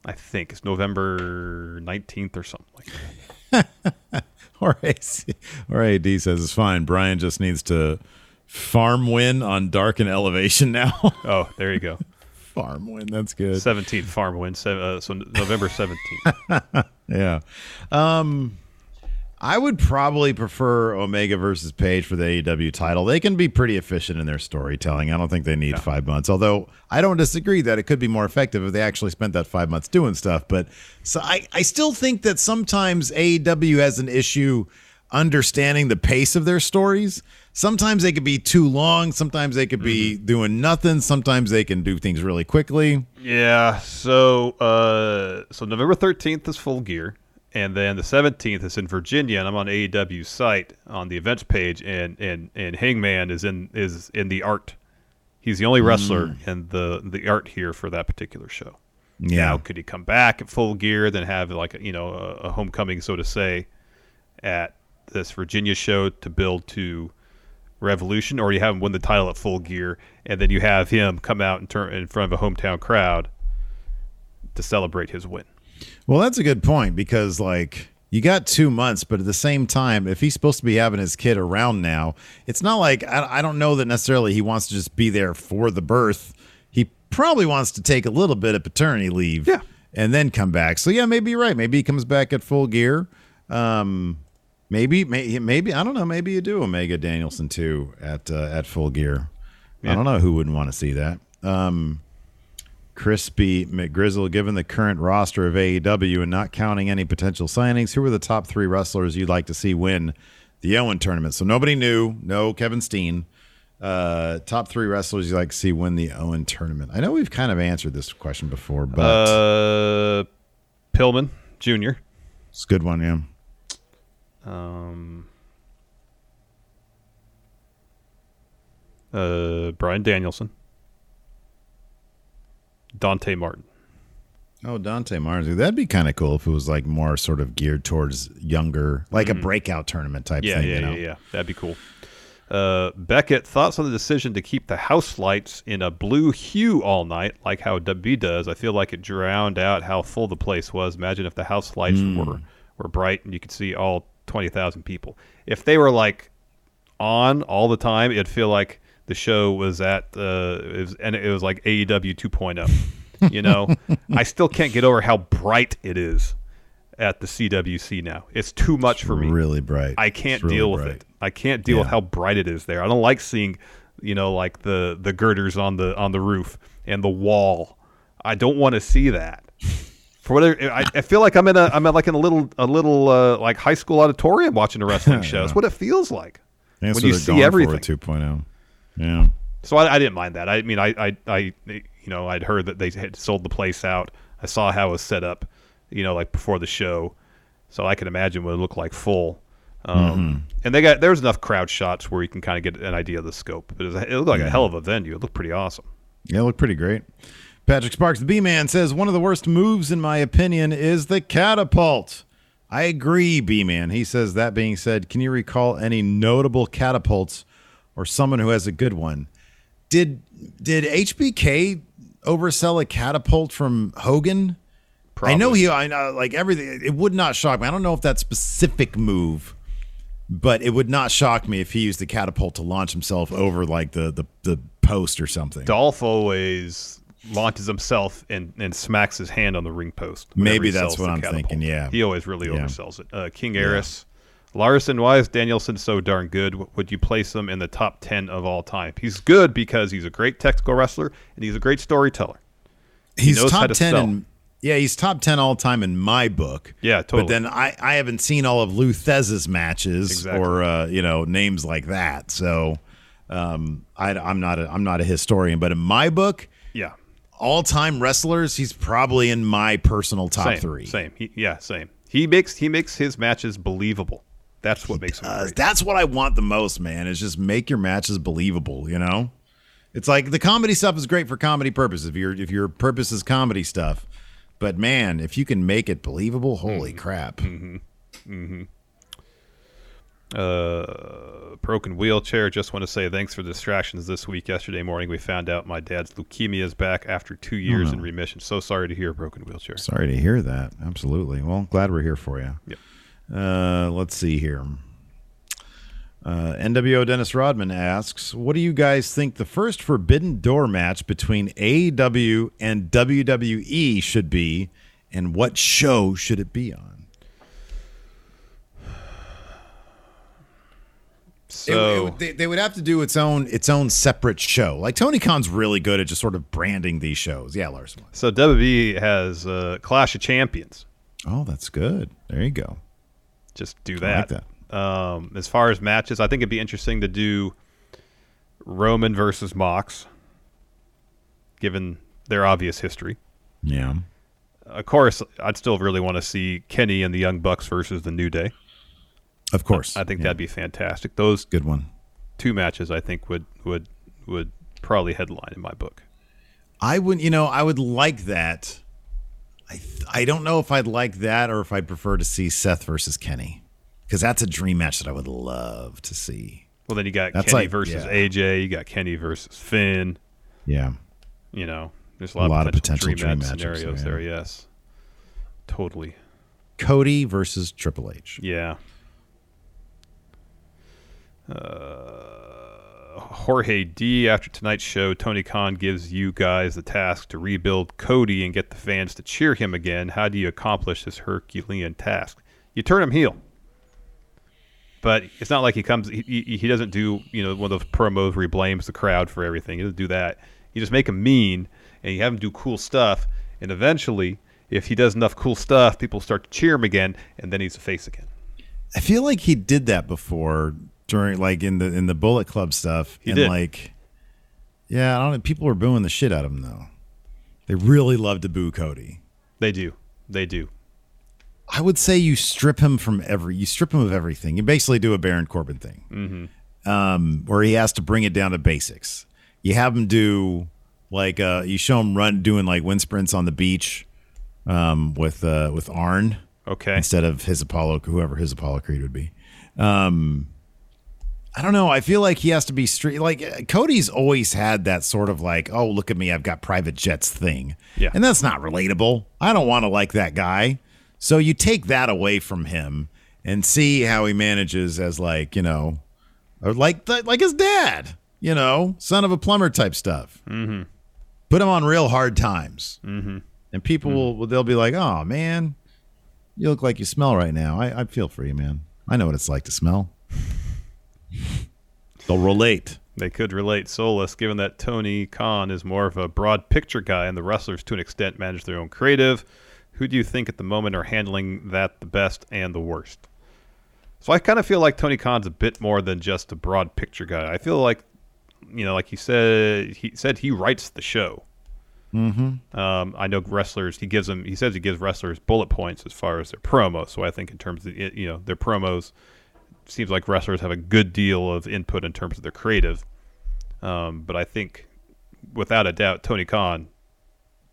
I think it's November nineteenth or something like that. or AC, or AD says it's fine. Brian just needs to farm win on dark and elevation now. Oh, there you go. farm win. That's good. Seventeenth farm win. Uh, so November seventeenth. yeah. Um, I would probably prefer Omega versus Page for the AEW title. They can be pretty efficient in their storytelling. I don't think they need five months. Although I don't disagree that it could be more effective if they actually spent that five months doing stuff. But so I, I still think that sometimes AEW has an issue understanding the pace of their stories. Sometimes they could be too long. Sometimes they could be doing nothing. Sometimes they can do things really quickly. Yeah. So uh, so November thirteenth is Full Gear, and then the seventeenth is in Virginia, and I'm on AEW's site on the events page, and and and Hangman is in is in the art. He's the only hmm. wrestler in the the art here for that particular show. Yeah. Now, could he come back at Full Gear, then have like a, you know a, a homecoming, so to say, at this Virginia show to build to Revolution, or you have him win the title at Full Gear, and then you have him come out and turn in front of a hometown crowd to celebrate his win. Well, that's a good point because like you got two months, but at the same time, if he's supposed to be having his kid around now, it's not like I, I don't know that necessarily he wants to just be there for the birth. He probably wants to take a little bit of paternity leave, yeah, and then come back. So yeah, maybe you're right. Maybe he comes back at full gear. Um, maybe, maybe, maybe I don't know. Maybe you do Omega Danielson too at uh, at full gear. I don't know who wouldn't want to see that. Um, Crispy McGrizzle, given the current roster of AEW and not counting any potential signings, who are the top three wrestlers you'd like to see win the Owen tournament? So nobody new, no Kevin Steen. Uh, top three wrestlers you'd like to see win the Owen tournament. I know we've kind of answered this question before, but uh, Pillman Jr. it's a good one, yeah. Um, uh, Bryan Danielson, Dante Martin. Oh, Dante Martin. That'd be kind of cool if it was like more sort of geared towards younger, like a breakout tournament type Mm-hmm. Yeah, thing. yeah, you know? yeah, yeah. That'd be cool. Uh, Beckett thoughts on the decision to keep the house lights in a blue hue all night, like how WB does. I feel like it drowned out how full the place was. Imagine if the house lights Hmm. were were bright and you could see all twenty thousand people. If they were like on all the time, it'd feel like the show was at uh, it was, and it was like AEW 2.0. You know, I still can't get over how bright it is at the CWC now. It's too much for me. Really bright. I can't It's really deal with bright. it. I can't deal with how bright it is there. I don't like seeing, you know, like the the girders on the on the roof and the wall. I don't want to see that. For whatever, I, I feel like I'm in a I'm at like in a little a little uh, like high school auditorium watching a wrestling show. That's what it feels like when you see everything. with 2.0. Yeah. So I, I didn't mind that. I mean, I, I, I, you know, I'd heard that they had sold the place out. I saw how it was set up, you know, like before the show, so I can imagine what it looked like full. Um, And they got there was enough crowd shots where you can kind of get an idea of the scope. But it, was, it looked like a hell of a venue. It looked pretty awesome. Yeah, it looked pretty great. Patrick Sparks, the B Man, says one of the worst moves, in my opinion, is the catapult. I agree, B Man. He says, that being said, can you recall any notable catapults or someone who has a good one? Did did HBK oversell a catapult from Hogan? I know he, I know, like everything. It would not shock me. I don't know if that specific move, but it would not shock me if he used the catapult to launch himself over like the the, the post or something. Dolph always launches himself and, and smacks his hand on the ring post. Maybe that's what I'm catapult. thinking, yeah. he always really Yeah. oversells it. Uh, King Eris, Larson. Why is Danielson so darn good? Would you place him in the top ten of all time? He's good because he's a great technical wrestler and he's a great storyteller. He he's how top to 10 sell. in, yeah he's top 10 all time in my book Yeah, totally. but then i i haven't seen all of lou Thesz's matches Exactly. or uh you know names like that so um I, i'm not a i'm not a historian but in my book Yeah, all-time wrestlers he's probably in my personal top same, three Same. He, yeah, same. He makes he makes his matches believable. That's what makes him Uh, great. that's what i want the most man is just make your matches believable you know it's like the comedy stuff is great for comedy purposes if your if your purpose is comedy stuff but man if you can make it believable holy crap Mm-hmm. Uh, broken wheelchair. Just want to say thanks for the distractions this week. Yesterday morning, we found out my dad's leukemia is back after two years in remission. So sorry to hear broken wheelchair. Sorry to hear that. Absolutely. Well, glad we're here for you. Yep. Uh, let's see here. Uh, NWO Dennis Rodman asks, "What do you guys think the first Forbidden Door match between AEW and WWE should be, and what show should it be on?" So it would- they, they would have to do its own its own separate show. Like Tony Khan's really good at just sort of branding these shows. Yeah, Larson. so WWE has uh, Clash of Champions. Oh, that's good. There you go. Just do I like that. Um, as far as matches, I think it'd be interesting to do Roman versus Mox, given their obvious history. Yeah. Of course, I'd still really want to see Kenny and the Young Bucks versus the New Day. Of course. I think Yeah. that'd be fantastic. Those Good one. two matches, I think, would would would probably headline in my book. I would, you know, I would like that. I I don't know if I'd like that or if I'd prefer to see Seth versus Kenny, because that's a dream match that I would love to see. Well, then you got That's Kenny like- versus yeah. AJ. You got Kenny versus Finn. Yeah. You know, there's a lot, of potential, dream, match scenarios yeah. there. Yes, totally. Cody versus Triple H. Yeah. Uh, Jorge D. After tonight's show, Tony Khan gives you guys the task to rebuild Cody and get the fans to cheer him again. How do you accomplish this Herculean task? You turn him heel. But it's not like he comes. He, he, doesn't do you know one of those promos where he blames the crowd for everything. He doesn't do that. You just make him mean, and you have him do cool stuff. And eventually, if he does enough cool stuff, people start to cheer him again, and then he's a face again. I feel like he did that before during like in the in the Bullet Club stuff. He and did. like Yeah, I don't know. People were booing the shit out of him though. They really love to boo Cody. They do. They do. I would say you strip him from every you strip him of everything. You basically do a Baron Corbin thing. Mm-hmm. um, where he has to bring it down to basics. You have him do like uh, you show him run doing like wind sprints on the beach, um, with uh, with Arn. Okay. Instead of his Apollo, whoever his Apollo Creed would be. Um, I don't know. I feel like he has to be street. Like Cody's always had that sort of like, oh, look at me, I've got private jets thing. Yeah. And that's not relatable. I don't want to like that guy. So you take that away from him and see how he manages as like you know, or like like his dad. You know, son of a plumber type stuff. Mm-hmm. Put him on real hard times. Mm-hmm. And people will they'll be like, "Oh man, you look like you smell right now." I, I feel for you, man. I know what it's like to smell. They'll relate. They could relate Solus, given that Tony Khan is more of a broad picture guy and the wrestlers, to an extent, manage their own creative. Who do you think at the moment are handling that the best and the worst? So I kind of feel like Tony Khan's a bit more than just a broad picture guy. I feel like, you know, like he said, he said he writes the show. Mm-hmm. Um, I know wrestlers. He gives them. He says he gives wrestlers bullet points as far as their promos. So I think in terms of you know their promos, seems like wrestlers have a good deal of input in terms of their creative. Um, but I think, without a doubt, Tony Khan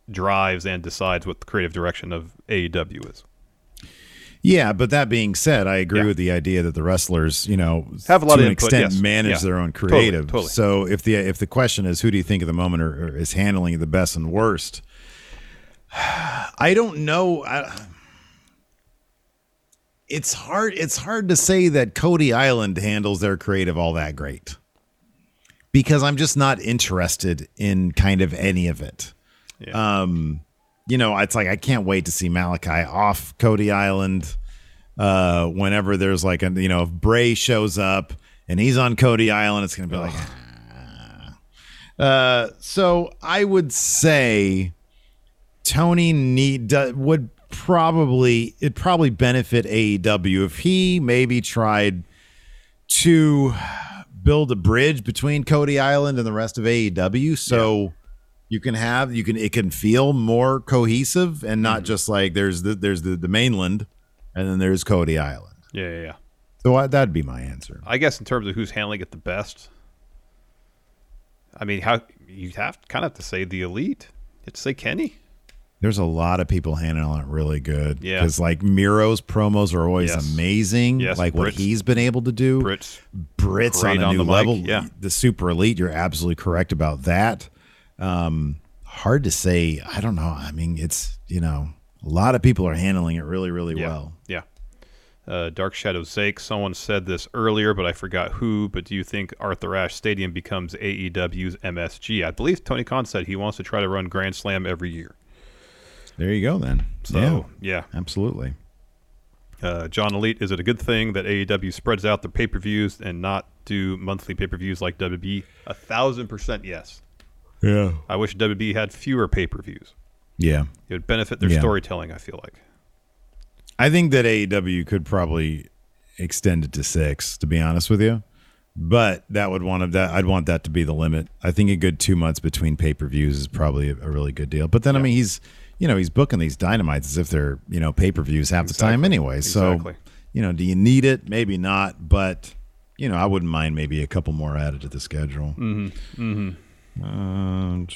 drives and decides what the creative direction of AEW is. Yeah, but that being said, I agree with the idea that the wrestlers, you know, Have a lot to of an input, extent yes. manage Yeah. their own creative. totally. So if the if the question is who do you think at the moment are- is handling the best and worst, I don't know. I, it's hard. It's hard to say that Cody Island handles their creative all that great because I'm just not interested in kind of any of it. Um, you know, it's like I can't wait to see Malakai off Cody Island. Uh, whenever there's like a you know if Bray shows up and he's on Cody Island, it's gonna be like. Uh, so I would say Tony need do- would probably it probably benefit AEW if he maybe tried to build a bridge between Cody Island and the rest of AEW so you can have you can it can feel more cohesive and not mm-hmm. just like there's the there's the, the mainland and then there's Cody Island. Yeah, yeah, yeah. So I, that'd be my answer. I guess in terms of who's handling it the best, I mean, how you have kind of have to say the elite. It's say Kenny. There's a lot of people handling it really good. Yeah. Because like Miro's promos are always Yes. amazing. Yes, like what he's been able to do. Brits Brits great on a on new the mic, level. yeah. The super elite, you're absolutely correct about that. Um, hard to say. I don't know. I mean, it's, you know, a lot of people are handling it really, really yeah. well. Yeah. Uh, Dark Shadow Zake. Someone said this earlier, but I forgot who. But do you think Arthur Ashe Stadium becomes AEW's MSG? I believe Tony Khan said he wants to try to run Grand Slam every year. There you go then. So, yeah. yeah. Absolutely. Uh, John Elite, is it a good thing that AEW spreads out their pay per views and not do monthly pay per views like WB? A thousand percent yes. Yeah. I wish WB had fewer pay per views. Yeah. It would benefit their Yeah. storytelling, I feel like. I think that AEW could probably extend it to six, to be honest with you. But that would want to, that I'd want that to be the limit. I think a good two months between pay per views is probably a, a really good deal. But then I mean he's you know, he's booking these dynamites as if they're, you know, pay per views half the time anyway. So Exactly. you know, do you need it? Maybe not, but you know, I wouldn't mind maybe a couple more added to the schedule. Mm-hmm. Mm-hmm. Um,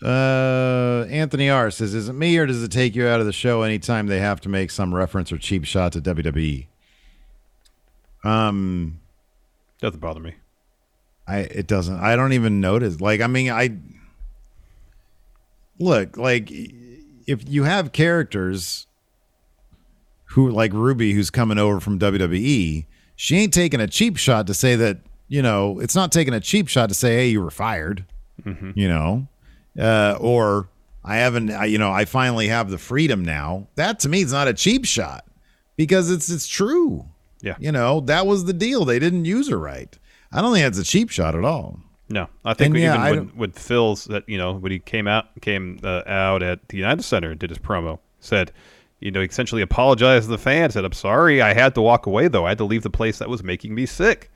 uh, Anthony R says, "Is it me or does it take you out of the show anytime they have to make some reference or cheap shot to WWE?" Um, Doesn't bother me. I it doesn't. I don't even notice. Like, I mean, I look like if you have characters who like Ruby, who's coming over from WWE, she ain't taking a cheap shot to say that you know it's not taking a cheap shot to say, "Hey, you were fired." Mhm. You know, uh, or I haven't. I, you know, I finally have the freedom now. That to me is not a cheap shot because it's it's true. Yeah. You know, that was the deal. They didn't use her right. I don't think that's a cheap shot at all. No, I think And yeah, even when, with Phil's that you know when he came out came uh, out at the United Center and did his promo, said, you know, essentially apologized to the fans. Said, "I'm sorry, I had to walk away though. I had to leave the place that was making me sick."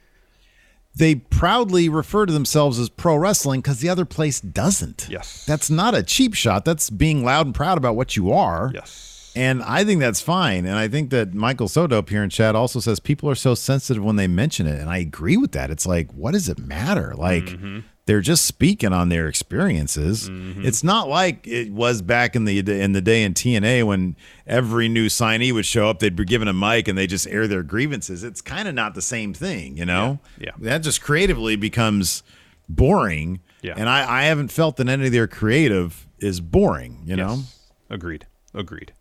They proudly refer to themselves as pro wrestling because the other place doesn't. Yes. That's not a cheap shot. That's being loud and proud about what you are. Yes. And I think that's fine. And I think that Michael Soto up here in chat also says people are so sensitive when they mention it. And I agree with that. It's like, what does it matter? Like, Mm-hmm. they're just speaking on their experiences. Mm-hmm. It's not like it was back in the in the day in TNA when every new signee would show up, they'd be given a mic and they just air their grievances. It's kind of not the same thing, you know. Yeah. that just creatively becomes boring. Yeah. and I, I haven't felt that any of their creative is boring. You know. Agreed. Agreed.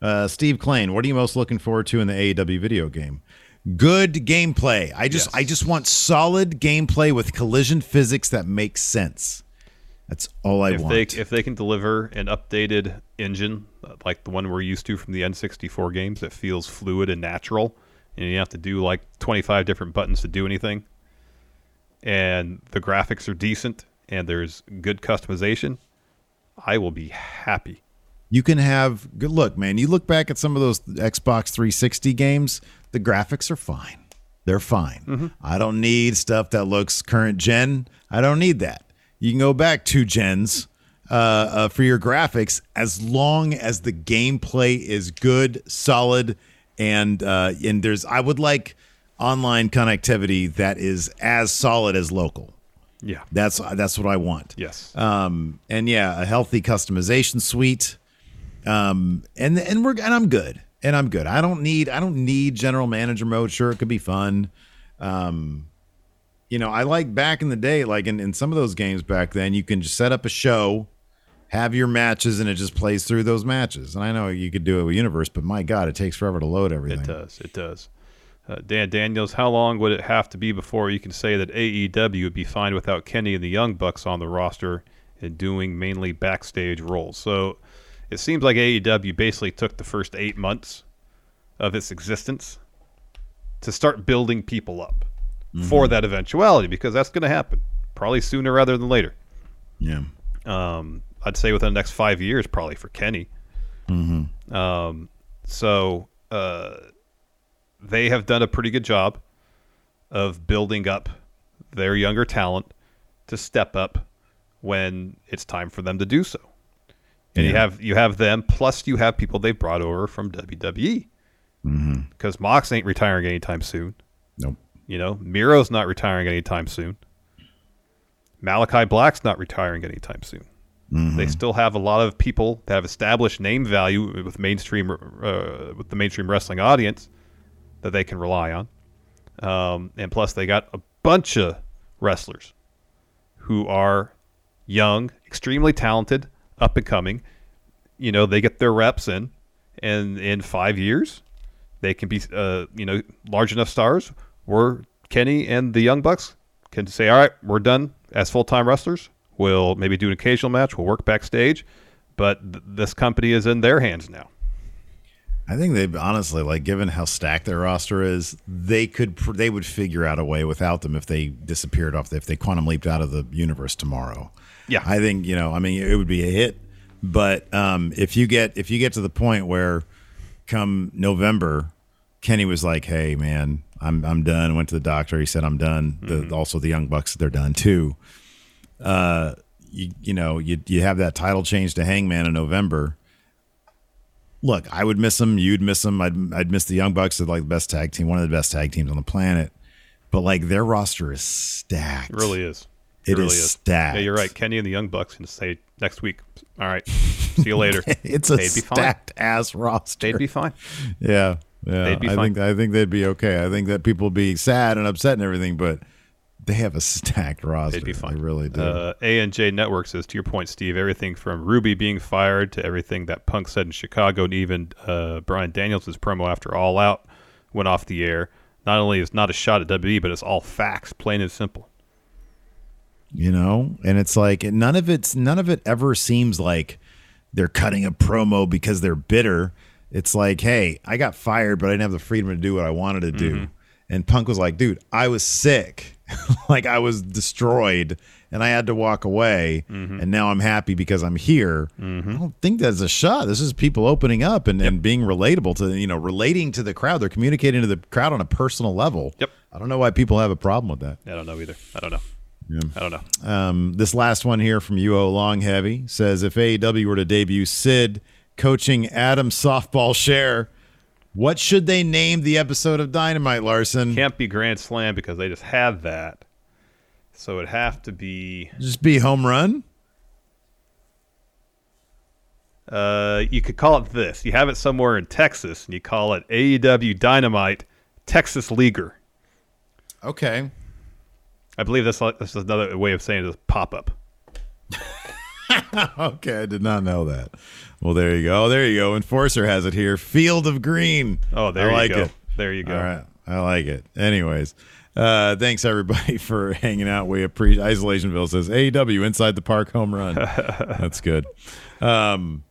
Uh, Steve Klein, what are you most looking forward to in the AEW video game? Good gameplay. I just I just want solid gameplay with collision physics that makes sense. That's all I if want. they if they can deliver an updated engine uh, like the one we're used to from the N64 games that feels fluid and natural, and you have to do like 25 different buttons to do anything, and the graphics are decent and there's good customization, I will be happy. You can have good look, man. You look back at some of those Xbox 360 games, the graphics are fine. They're fine. Mm-hmm. I don't need stuff that looks current gen. I don't need that. You can go back two gens uh, uh, for your graphics as long as the gameplay is good, solid, and uh, and there's. I would like online connectivity that is as solid as local. Yeah. That's that's what I want. Yes. Um, and yeah, a healthy customization suite. Um, and and we're and I'm good. And I'm good. I don't need I don't need general manager mode. Sure, it could be fun. Um, you know, I like back in the day, like in, in some of those games back then, you can just set up a show, have your matches, and it just plays through those matches. And I know you could do it with Universe, but my God, it takes forever to load everything. It does. It does. Uh, Dan Daniels, how long would it have to be before you can say that AEW would be fine without Kenny and the Young Bucks on the roster and doing mainly backstage roles? So it seems like AEW basically took the first eight months of its existence to start building people up for that eventuality because that's going to happen probably sooner rather than later. Yeah. Um, I'd say within the next five years, probably for Kenny. Mm-hmm. Um, so uh, they have done a pretty good job of building up their younger talent to step up when it's time for them to do so. And you have you have them, plus you have people they brought over from WWE. Mm-hmm. Because Mox ain't retiring anytime soon. Nope. You know, Miro's not retiring anytime soon. Malakai Black's not retiring anytime soon. They still have a lot of people that have established name value with mainstream uh, with the mainstream wrestling audience that they can rely on. Um, and plus, they got a bunch of wrestlers who are young, extremely talented, up and coming. You know, they get their reps in, and in five years, they can be, uh, you know, large enough stars where Kenny and the Young Bucks can say, all right, we're done as full time wrestlers. We'll maybe do an occasional match. We'll work backstage, but th- this company is in their hands now. I think they honestly like, given how stacked their roster is, they could they would figure out a way without them if they disappeared off if they quantum leaped out of the universe tomorrow. Yeah. I think you know. I mean, it would be a hit, but um, if you get if you get to the point where come November, Kenny was like, "Hey, man, I'm I'm done." Went to the doctor. He said, "I'm done." The, also, the Young Bucks, they're done too. Uh, you you know, you you have that title change to Hangman in November look, I would miss them. You'd miss them. I'd, I'd miss the Young Bucks. They're like the best tag team, one of the best tag teams on the planet. But like their roster is stacked. It really is. It really is stacked. Yeah, you're right. Kenny and the Young Bucks can say next week. All right, see you later. it's a They'd be fine. stacked ass roster. They'd be fine. Yeah, yeah. They'd be I fine. think I think they'd be okay. I think that people would be sad and upset and everything, but they have a stacked roster. They'd be fine. They really do. Uh, A and J Network says, to your point, Steve, everything from Ruby being fired to everything that Punk said in Chicago, and even uh, Brian Daniels' promo after All Out went off the air. Not only is not a shot at WWE, but it's all facts, plain and simple. You know? And it's like none of it's none of it ever seems like they're cutting a promo because they're bitter. It's like hey i got fired but i didn't have the freedom to do what i wanted to do. Mhm. and punk was like dude i was sick. Like i was destroyed and i had to walk away. Mm-hmm. and now i'm happy because i'm here. I don't think that's a shot. This is people opening up and, and being relatable to you know relating to the crowd. They're communicating to the crowd on a personal level. Yep. I don't know why people have a problem with that. I don't know either. I don't know. Yeah. I don't know. Um, this last one here from UO Long Heavy says if AEW were to debut Sid coaching Adam softball share, What should they name the episode of Dynamite, Larson? Can't be Grand Slam because they just had that. So it'd have to be. Just be home run. Uh, you could call it this. You have it somewhere in Texas, and you call it AEW Dynamite Texas Leaguer. Okay. I believe this this is another way of saying it is pop up. okay, I did not know that. Well, there you go. There you go. Enforcer has it here. Field of Green. Oh, there I you like go. it. There you go. All right. I like it. Anyways, uh, thanks everybody for hanging out. We appreciate Isolationville says AEW inside the park home run. That's good. Um,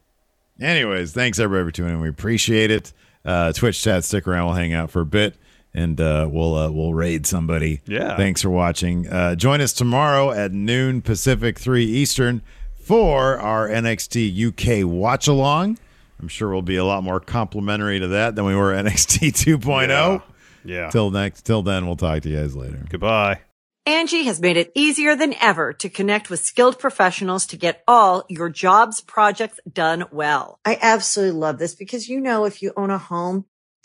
anyways, thanks everybody for tuning in. We appreciate it. Uh, Twitch chat, stick around. We'll hang out for a bit and uh, we'll uh, we'll raid somebody. Yeah. Thanks for watching. Uh, join us tomorrow at noon Pacific, three Eastern, for our NXT UK watch along. I'm sure we'll be a lot more complimentary to that than we were NXT 2.0. Yeah. Yeah. Till next, till then, we'll talk to you guys later. Goodbye. Angie has made it easier than ever to connect with skilled professionals to get all your jobs projects done well. I absolutely love this because, you know, if you own a home,